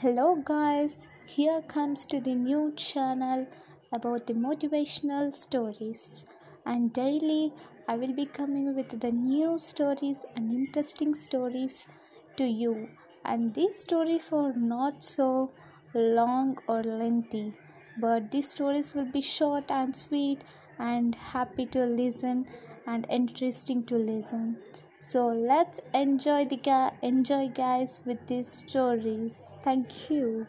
Hello guys, here comes to the new channel about the motivational stories. And daily I will be coming with the new stories and interesting stories to you. And these stories are not so long or lengthy but these stories will be short and sweet and happy to listen and interesting to listen so let's enjoy the enjoy guys with these stories. Thank you